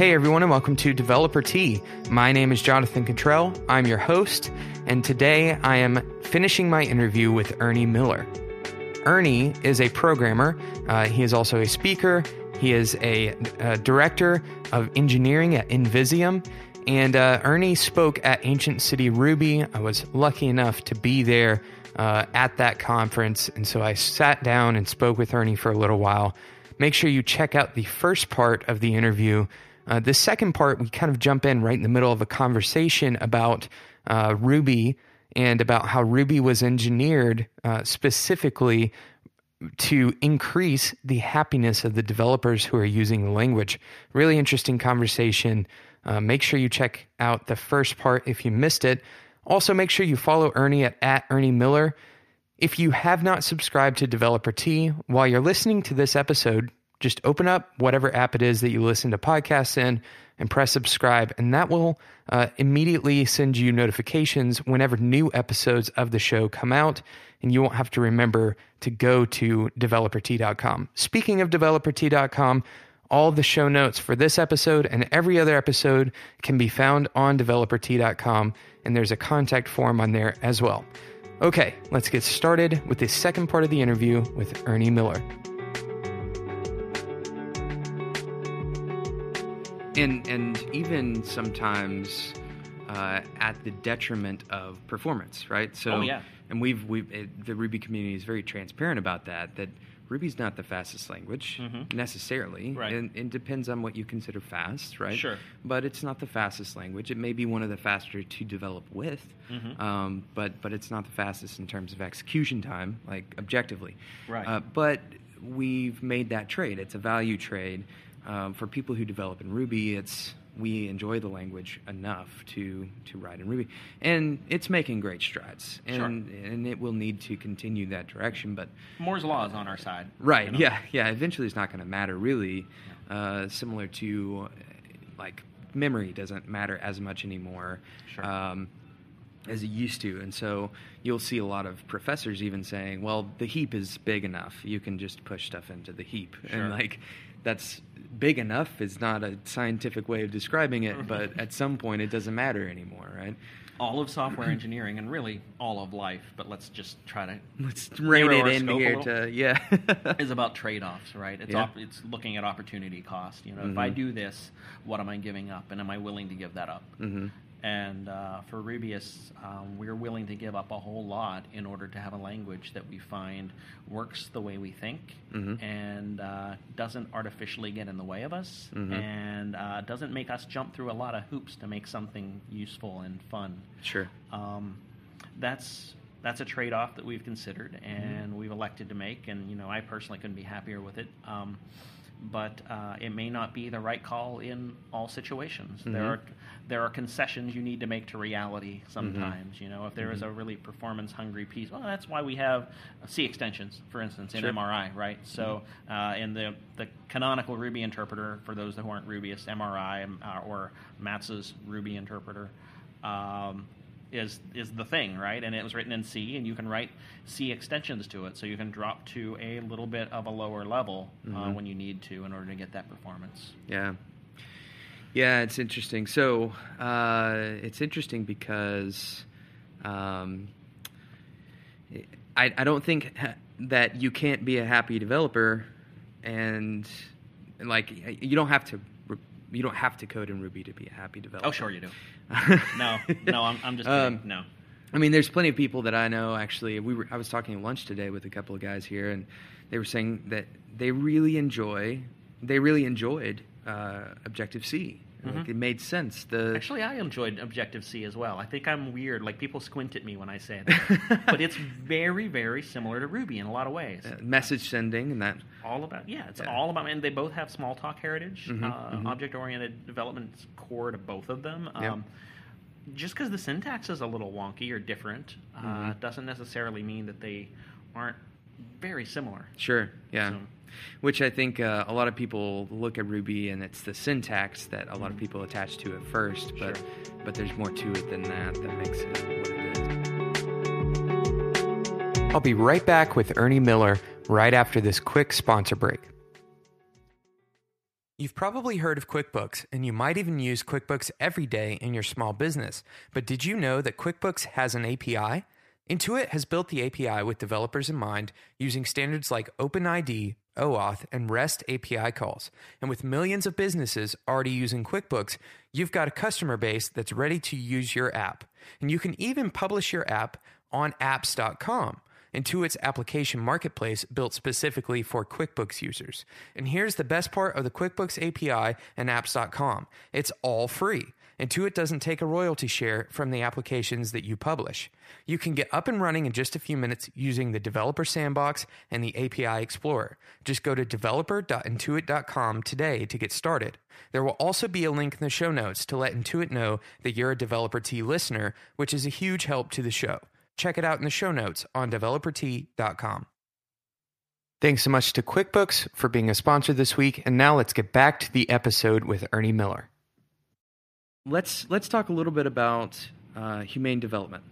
Hey everyone, and welcome to Developer Tea. My name is Jonathan Cutrell. I'm your host, and today I am finishing my interview with Ernie Miller. Ernie is a programmer. Uh, he is also a speaker. He is a, a director of engineering at Invisium. And uh, Ernie spoke at Ancient City Ruby. I was lucky enough to be there uh, at that conference. And so I sat down and spoke with Ernie for a little while. Make sure you check out the first part of the interview. Uh, the second part, we kind of jump in right in the middle of a conversation about uh, Ruby and about how Ruby was engineered uh, specifically to increase the happiness of the developers who are using the language. Really interesting conversation. Uh, make sure you check out the first part if you missed it. Also, make sure you follow Ernie at, at Ernie Miller. If you have not subscribed to Developer Tea, while you're listening to this episode, just open up whatever app it is that you listen to podcasts in and press subscribe, and that will uh, immediately send you notifications whenever new episodes of the show come out, and you won't have to remember to go to developertea.com. Speaking of developertea.com, all the show notes for this episode and every other episode can be found on developertea.com, and there's a contact form on there as well. Okay, let's get started with the second part of the interview with Ernie Miller. And and even sometimes uh, at the detriment of performance, right? So, Oh, yeah. and we've we the Ruby community is very transparent about that. That Ruby's not the fastest language necessarily, Mm-hmm. Right. and it depends on what you consider fast, right? Sure. But it's not the fastest language. It may be one of the faster to develop with, Mm-hmm. um, but but it's not the fastest in terms of execution time, like objectively. Right. Uh, but we've made that trade. It's a value trade um, for people who develop in Ruby. It's we enjoy the language enough to to write in Ruby, and it's making great strides. And Sure. and it will need to continue that direction. But Moore's law is on our side. Right. you know? Yeah. Yeah. Eventually, it's not going to matter really. Uh, similar to like memory doesn't matter as much anymore Sure. um, as it used to, and so you'll see a lot of professors even saying, "Well, the heap is big enough. You can just push stuff into the heap." Sure. And like that's big enough is not a scientific way of describing it, but at some point, it doesn't matter anymore, right? All of software engineering and really all of life, but let's just try to Let's rein it in here to yeah. is about trade-offs, right? It's Yeah. op- it's looking at opportunity cost. You know, if I Mhm. do this, what am I giving up, and am I willing to give that up? hmm And uh, for Rubyists, um, we're willing to give up a whole lot in order to have a language that we find works the way we think Mhm. and uh, doesn't artificially get in the way of us Mhm. and uh, doesn't make us jump through a lot of hoops to make something useful and fun. Sure. Um, that's that's a trade-off that we've considered Mm-hmm. and we've elected to make, and you know I personally couldn't be happier with it. Um, but uh, it may not be the right call in all situations. There Mhm. are there are concessions you need to make to reality Mm-hmm. sometimes. You know, if there is a really performance-hungry piece, well, that's why we have C extensions, for instance, in Sure. Mm-hmm. MRI, right? So, uh, in the the canonical Ruby interpreter, for those who aren't Rubyists, MRI uh, or Matz's Ruby interpreter. Um, is is the thing, right? And it was written in C, and you can write C extensions to it, so you can drop to a little bit of a lower level uh, Mhm. when you need to in order to get that performance. Yeah. Yeah, it's interesting. So uh, it's interesting because um, I, I don't think ha- that you can't be a happy developer, and like you don't have to you don't have to code in Ruby to be a happy developer. Oh, sure you do. No, no, I'm, I'm just kidding. Um, no. I mean, there's plenty of people that I know. Actually, we were. I was talking at lunch today with a couple of guys here, and they were saying that they really enjoy. They really enjoyed uh, Objective C. Like, Mhm. it made sense. The Actually, I enjoyed Objective C as well. I think I'm weird. Like people squint at me when I say that, but it's very, very similar to Ruby in a lot of ways. uh, message sending and that. all about yeah it's Yeah. all about and they both have Smalltalk heritage Mhm, uh, mhm. object oriented development is core to both of them Yeah. um, just because the syntax is a little wonky or different uh, Mhm. doesn't necessarily mean that they aren't very similar Sure. Yeah. So- Which I think uh, a lot of people look at Ruby and it's the syntax that a lot of people attach to it first, but Sure. but there's more to it than that that makes it what it is. I'll be right back with Ernie Miller right after this quick sponsor break. You've probably heard of QuickBooks, and you might even use QuickBooks every day in your small business. But did you know that QuickBooks has an API? Intuit has built the API with developers in mind using standards like OpenID, OAuth, and REST API calls. And with millions of businesses already using QuickBooks, you've got a customer base that's ready to use your app. And you can even publish your app on apps.com. Intuit's application marketplace built specifically for QuickBooks users. And here's the best part of the QuickBooks API and apps.com it's all free. Intuit doesn't take a royalty share from the applications that you publish. You can get up and running in just a few minutes using the Developer Sandbox and the API Explorer. Just go to developer.intuit.com today to get started. There will also be a link in the show notes to let Intuit know that you're a Developer Tea listener, which is a huge help to the show. Check it out in the show notes on developertea.com. Thanks so much to QuickBooks for being a sponsor this week. And now let's get back to the episode with Ernie Miller. Let's let's talk a little bit about uh, humane development.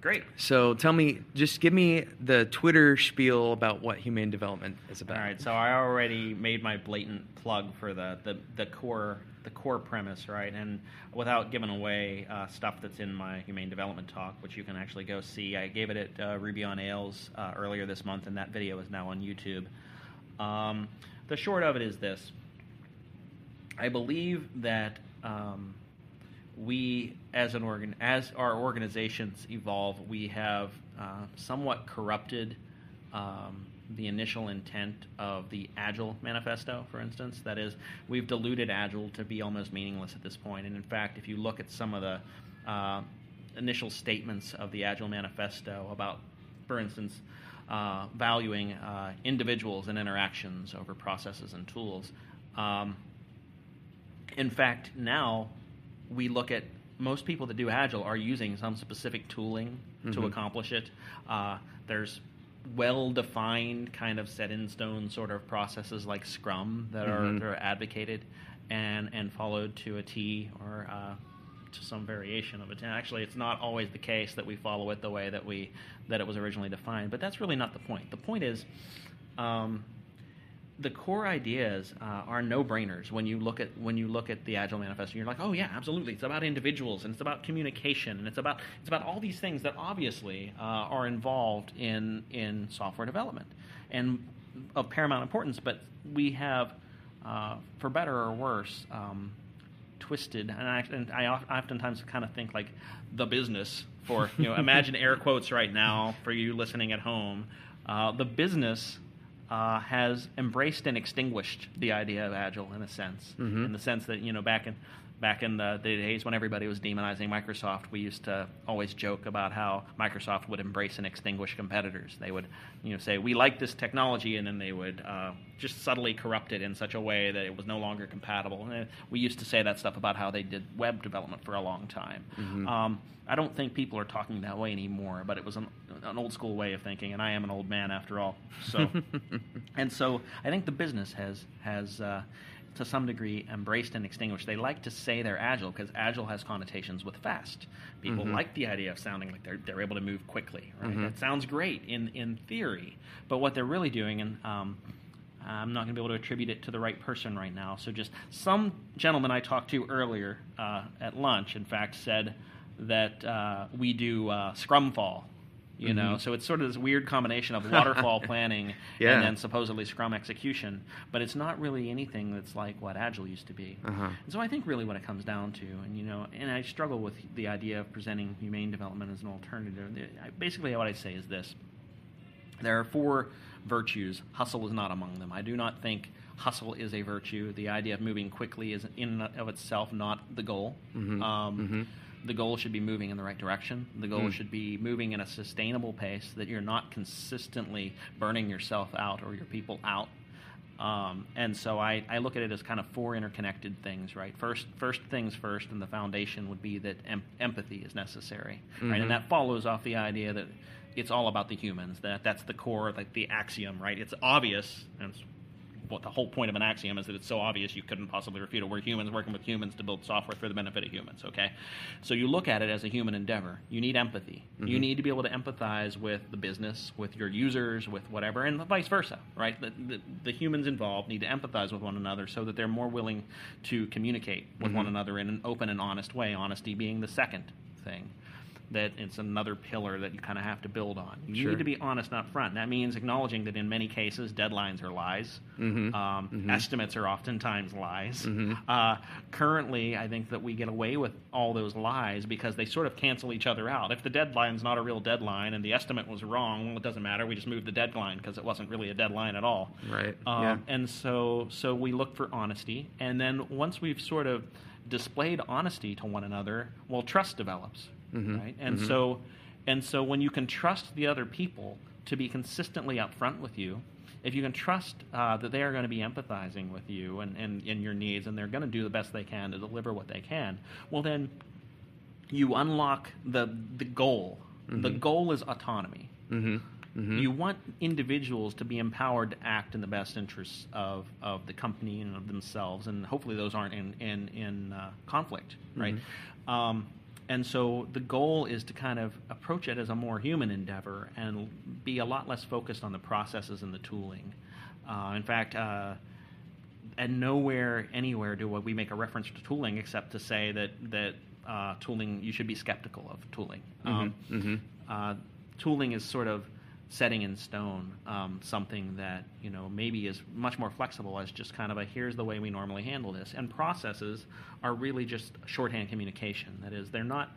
Great. So tell me, just give me the Twitter spiel about what humane development is about. All right. So I already made my blatant plug for the the, the core the core premise, right? And without giving away uh, stuff that's in my humane development talk, which you can actually go see, I gave it at uh, Ruby on Rails uh, earlier this month, and that video is now on YouTube. Um, the short of it is this: I believe that. Um, we as an organ as our organizations evolve we have uh, somewhat corrupted um, the initial intent of the agile manifesto for instance that is we've diluted agile to be almost meaningless at this point. and in fact if you look at some of the uh, initial statements of the agile manifesto about for instance uh, valuing uh, individuals and interactions over processes and tools um, in fact now we look at most people that do agile are using some specific tooling mm-hmm. to accomplish it. Uh, there's well defined kind of set in stone sort of processes like Scrum that mm-hmm. are, that are advocated and and followed to a T or uh, to some variation of it. And actually, it's not always the case that we follow it the way that we that it was originally defined. But that's really not the point. The point is. Um, the core ideas uh, are no-brainers when you look at when you look at the agile manifesto. You're like oh yeah absolutely. It's about individuals and it's about communication and it's about it's about all these things that obviously uh, are involved in in software development and of paramount importance but we have uh, for better or worse um, twisted and I, and I oftentimes kind of think like the business for you know imagine air quotes right now for you listening at home. Uh, the business uh, has embraced and extinguished the idea of agile in a sense, mm-hmm. in the sense that you know back in back in the, the, days when everybody was demonizing Microsoft, we used to always joke about how Microsoft would embrace and extinguish competitors. They would, you know, say we like this technology, and then they would uh, just subtly corrupt it in such a way that it was no longer compatible. And we used to say that stuff about how they did web development for a long time. Mm-hmm. Um, I don't think people are talking that way anymore, but it was an, an old school way of thinking, and I am an old man after all. So, and so I think the business has has. Uh, to some degree embraced and extinguished. They like to say they're agile because agile has connotations with fast. People mm-hmm. like the idea of sounding like they're, they're able to move quickly, right? Mm-hmm. That sounds great in, in theory, but what they're really doing, and um, I'm not going to be able to attribute it to the right person right now. So, just some gentleman I talked to earlier uh, at lunch, in fact, said that uh, we do uh, Scrumfall you mm-hmm. know so it's sort of this weird combination of waterfall planning yeah. and then supposedly scrum execution but it's not really anything that's like what agile used to be. Uh-huh. and so i think really what it comes down to and you know and i struggle with the idea of presenting humane development as an alternative. Basically what i say is this. There are four virtues. Hustle is not among them. I do not think hustle is a virtue. The idea of moving quickly is in and of itself not the goal. Mm-hmm. Um, mm-hmm the goal should be moving in the right direction. The goal mm. should be moving in a sustainable pace that you're not consistently burning yourself out or your people out. Um, and so I, I, look at it as kind of four interconnected things, right? First, first things first, and the foundation would be that em- empathy is necessary, mm-hmm. right? And that follows off the idea that it's all about the humans. That that's the core, like the axiom, right? It's obvious, and it's the whole point of an axiom is that it's so obvious you couldn't possibly refute it. We're humans working with humans to build software for the benefit of humans. Okay, so you look at it as a human endeavor. You need empathy. Mm-hmm. You need to be able to empathize with the business, with your users, with whatever, and vice versa. Right? The, the, the humans involved need to empathize with one another so that they're more willing to communicate with Mm-hmm. one another in an open and honest way. Honesty being the second thing that it's another pillar that you kind of have to build on. You Sure. need to be honest up front. That means acknowledging that in many cases deadlines are lies. Mhm. Um, Mhm. Estimates are oftentimes lies. Mhm. Uh, currently, I think that we get away with all those lies because they sort of cancel each other out. If the deadline's not a real deadline and the estimate was wrong, well, it doesn't matter. We just moved the deadline because it wasn't really a deadline at all. Right. Um, yeah. And so, so we look for honesty, and then once we've sort of displayed honesty to one another, well, trust develops, Mhm. right? And Mhm. so, and so when you can trust the other people to be consistently upfront with you, if you can trust uh, that they are going to be empathizing with you and, and, and your needs, and they're going to do the best they can to deliver what they can, well, then you unlock the the goal. The Mhm. goal is autonomy. Mhm. Mhm. You want individuals to be empowered to act in the best interests of, of the company and of themselves, and hopefully those aren't in in, in uh, conflict, right? Um, and so the goal is to kind of approach it as a more human endeavor and be a lot less focused on the processes and the tooling. Uh, in fact, uh, and nowhere, anywhere do we make a reference to tooling except to say that that uh, tooling you should be skeptical of tooling. Um, Mhm. uh, tooling is sort of setting in stone um, something that you know maybe is much more flexible as just kind of a here's the way we normally handle this. And processes are really just shorthand communication. That is, they're not.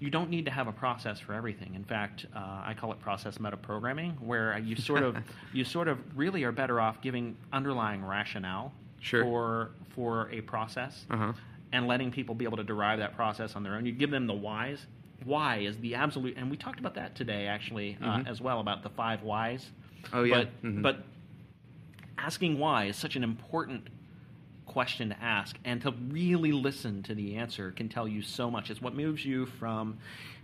You don't need to have a process for everything. In fact, uh, I call it process metaprogramming, where you sort of you sort of really are better off giving underlying rationale Sure. for for a process Uh-huh. and letting people be able to derive that process on their own. You give them the whys. Why is the absolute, and we talked about that today actually uh, Mhm. as well about the five whys. Oh, yeah. But, Mhm. but asking why is such an important question to ask, and to really listen to the answer can tell you so much. It's what moves you from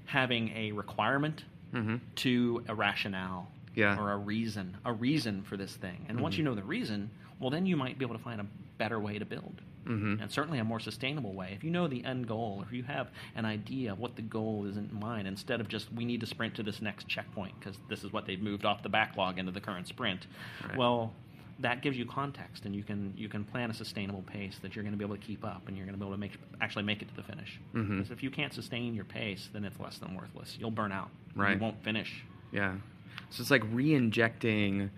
having a requirement Mhm. to a rationale Yeah. or a reason, a reason for this thing. And once Mhm. you know the reason, well, then you might be able to find a better way to build Mhm. and certainly a more sustainable way. If you know the end goal, if you have an idea of what the goal is in mind, instead of just we need to sprint to this next checkpoint because this is what they've moved off the backlog into the current sprint, Right. well, that gives you context, and you can you can plan a sustainable pace that you're going to be able to keep up, and you're going to be able to make actually make it to the finish. Mhm. Because if you can't sustain your pace, then it's less than worthless. You'll burn out. Right. You won't finish. Yeah. So it's like re-injecting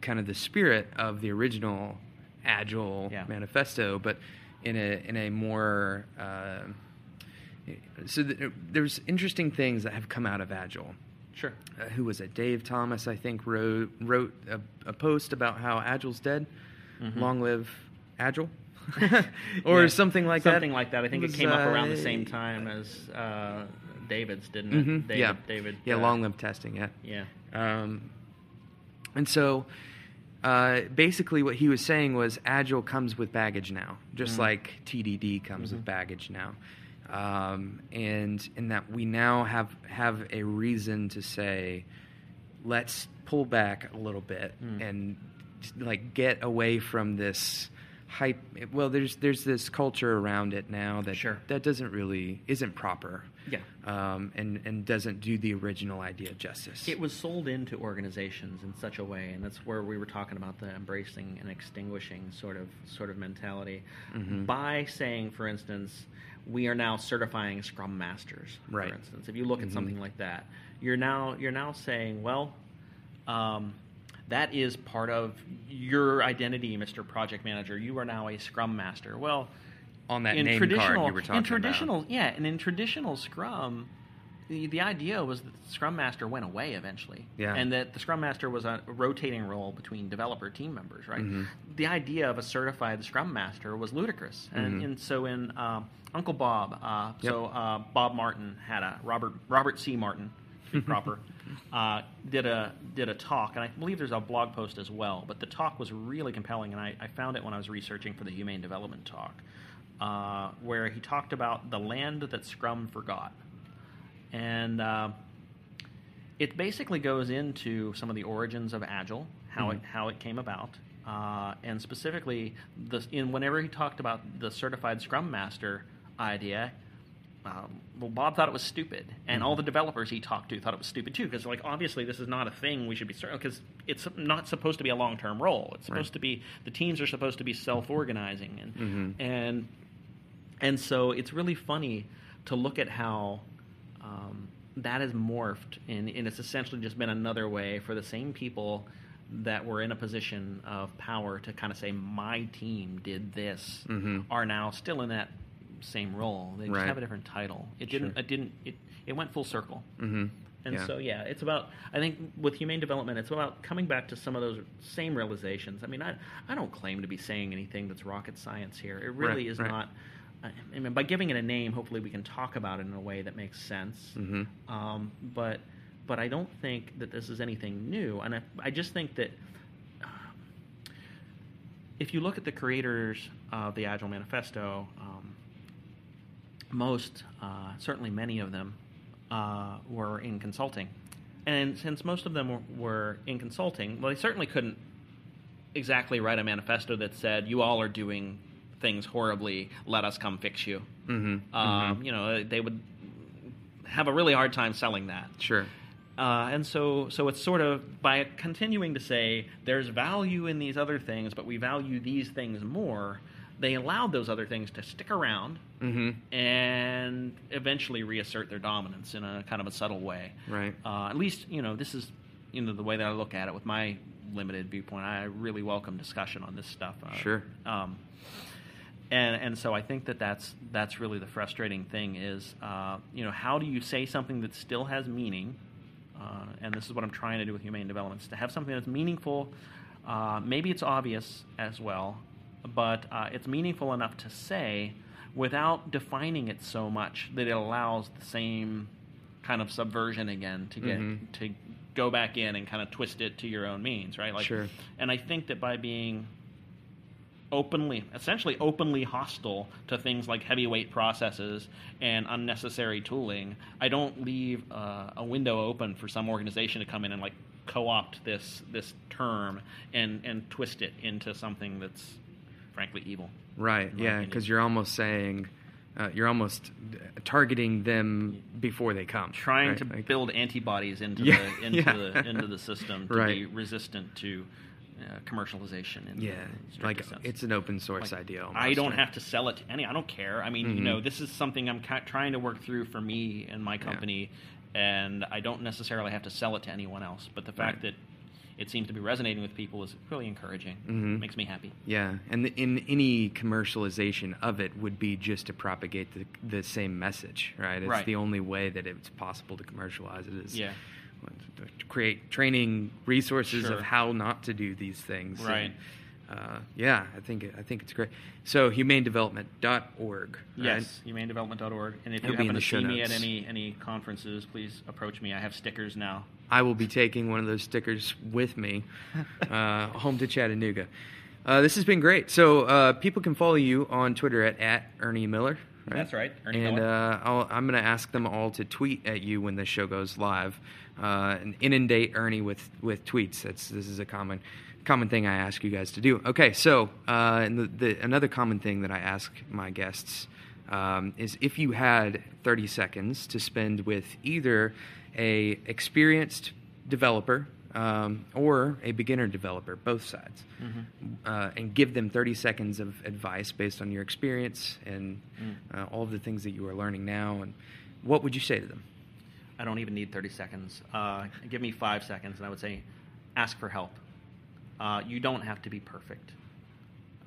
kind of the spirit of the original Agile Yeah. manifesto, but in a in a more uh, so th- there's interesting things that have come out of Agile. Sure. Uh, who was it? Dave Thomas, I think, wrote wrote a, a post about how Agile's dead. Mhm. Long live Agile, or Yeah, something like that. Something like that. I think it Was, came up around the uh, same time as uh, David's, didn't it? mhm, David, yeah, David. yeah, uh, long live testing. Yeah. Yeah. Um, and so, uh, basically, what he was saying was Agile comes with baggage now, just Mhm. like TDD comes with Mhm. baggage now, um, and in that we now have have a reason to say, let's pull back a little bit Mm. and like get away from this hype. Well, there's there's this culture around it now that Sure. that doesn't really isn't proper. Yeah. Um, and, and doesn't do the original idea justice. It was sold into organizations in such a way, and that's where we were talking about the embracing and extinguishing sort of sort of mentality. Mhm. By saying, for instance, we are now certifying Scrum Masters. Right. For instance, if you look at Mhm. something like that, you're now you're now saying, well, um, that is part of your identity, Mr. Project Manager. You are now a Scrum Master. Well, on that in name traditional, card you were talking in traditional, about. yeah, and in traditional Scrum, the, the idea was that the Scrum Master went away eventually, Yeah. and that the Scrum Master was a rotating role between developer team members, right? Mhm. The idea of a certified Scrum Master was ludicrous, and, Mhm. and so in um, Uncle Bob, uh, so uh, Bob Martin had a Robert Robert C. Martin, be proper. Uh, did a did a talk, and I believe there's a blog post as well. But the talk was really compelling, and I, I found it when I was researching for the Humane Development talk, uh, where he talked about the land that Scrum forgot, and uh, it basically goes into some of the origins of Agile, how it how it came about, uh, and specifically, the, in whenever he talked about the certified Scrum Master idea, um, well, Bob thought it was stupid, and all the developers he talked to thought it was stupid too. Because like obviously this is not a thing we should be certain because it's not supposed to be a long term role. It's supposed Right. to be the teams are supposed to be self organizing, and and and so it's really funny to look at how um, that has morphed, and, and it's essentially just been another way for the same people that were in a position of power to kind of say, "My team did this," Mhm. are now still in that same role. They just Right. have a different title. It didn't. Sure. It didn't. It it went full circle. Mm-hmm. And Yeah. so, yeah, it's about. I think with humane development, it's about coming back to some of those same realizations. I mean, I I don't claim to be saying anything that's rocket science here. It really Right, is right. not. I mean, by giving it a name, hopefully we can talk about it in a way that makes sense. Mhm. Um, but but I don't think that this is anything new, and I, I just think that if you look at the creators of the Agile Manifesto, um, most, uh, certainly many of them, uh, were in consulting. And since most of them were, were in consulting, well, they certainly couldn't exactly write a manifesto that said, you all are doing things horribly, let us come fix you. Mm-hmm. Um, You know, they would have a really hard time selling that. Sure. Uh, and so, so it's sort of by continuing to say there's value in these other things, but we value these things more. They allowed those other things to stick around Mm-hmm. and eventually reassert their dominance in a kind of a subtle way. Right. Uh, at least, you know, this is you know the way that I look at it with my limited viewpoint. I really welcome discussion on this stuff. Uh, Sure. Um, and and so I think that that's that's really the frustrating thing is uh, you know how do you say something that still has meaning, uh, and this is what I'm trying to do with humane development is to have something that's meaningful. Uh, maybe it's obvious as well, but uh, it's meaningful enough to say without defining it so much that it allows the same kind of subversion again to get Mhm. to go back in and kind of twist it to your own means, right? Like, Sure. and I think that by being openly, essentially openly hostile to things like heavyweight processes and unnecessary tooling, I don't leave uh, a window open for some organization to come in and like co-opt this this term and and twist it into something that's frankly evil. Right. Yeah, because you're almost saying uh, you're almost targeting them before they come. Trying right? to Like- build antibodies into Yeah, the into yeah. the into the system to Right. be resistant to uh, commercialization. In Yeah, like sense. it's an open source Like, idea. Almost, I don't right? have to sell it to any. I don't care. I mean, you Mhm. know, this is something I'm ki- trying to work through for me and my company, and I don't necessarily have to sell it to anyone else. But the fact that it seems to be resonating with people is really encouraging. Mhm. Makes me happy. Yeah, and the, in any commercialization of it would be just to propagate the, the same message, right? It's Right. the only way that it's possible to commercialize it is Yeah. to create training resources Sure. of how not to do these things. Right. And, uh, yeah, I think I think it's great. So humanedevelopment.org. Right? Yes, humanedevelopment.org. And if It'll you happen to see me at any any conferences, please approach me. I have stickers now. I will be taking one of those stickers with me uh, home to Chattanooga. Uh, this has been great. So uh, people can follow you on Twitter at, at Ernie Miller. Right? That's right, Ernie and Miller. Uh, I'll, I'm going to ask them all to tweet at you when the show goes live, uh, and inundate Ernie with, with tweets. That's this is a common common thing I ask you guys to do. Okay, so uh, and the, the, another common thing that I ask my guests um, is if you had 30 seconds to spend with either a experienced developer um, or a beginner developer, both sides, uh, and give them 30 seconds of advice based on your experience and uh, all of the things that you are learning now. And what would you say to them? I don't even need 30 seconds. Uh, give me five seconds, and I would say, ask for help. Uh, you don't have to be perfect.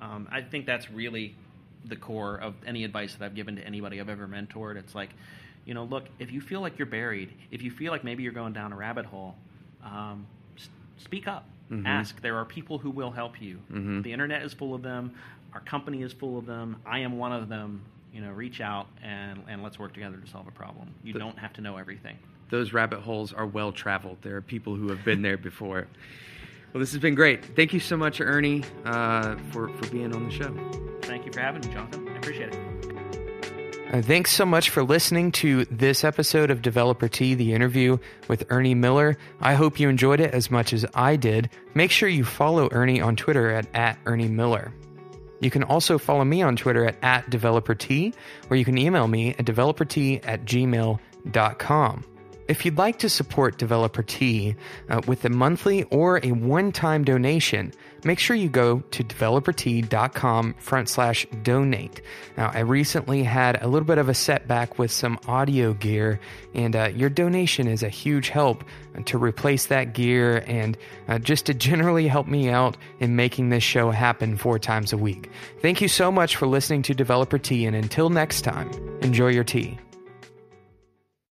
Um, I think that's really the core of any advice that I've given to anybody I've ever mentored. It's like, you know, look, if you feel like you're buried, if you feel like maybe you're going down a rabbit hole, um, s- speak up. Mhm. Ask. There are people who will help you. Mhm. The internet is full of them. Our company is full of them. I am one of them. You know, reach out and, and let's work together to solve a problem. You The- don't have to know everything. Those rabbit holes are well traveled. There are people who have been there before. Well, this has been great. Thank you so much, Ernie, uh, for, for being on the show. Thank you for having me, Jonathan. I appreciate it. Uh, thanks so much for listening to this episode of Developer Tea, the interview with Ernie Miller. I hope you enjoyed it as much as I did. Make sure you follow Ernie on Twitter at, at Ernie Miller. You can also follow me on Twitter at, at DeveloperTea, or you can email me at developertea at gmail.com. If you'd like to support Developer Tea uh, with a monthly or a one-time donation, make sure you go to developertea.com front slash donate. Now, I recently had a little bit of a setback with some audio gear, and uh, your donation is a huge help to replace that gear and uh, just to generally help me out in making this show happen four times a week. Thank you so much for listening to Developer Tea, and until next time, enjoy your tea.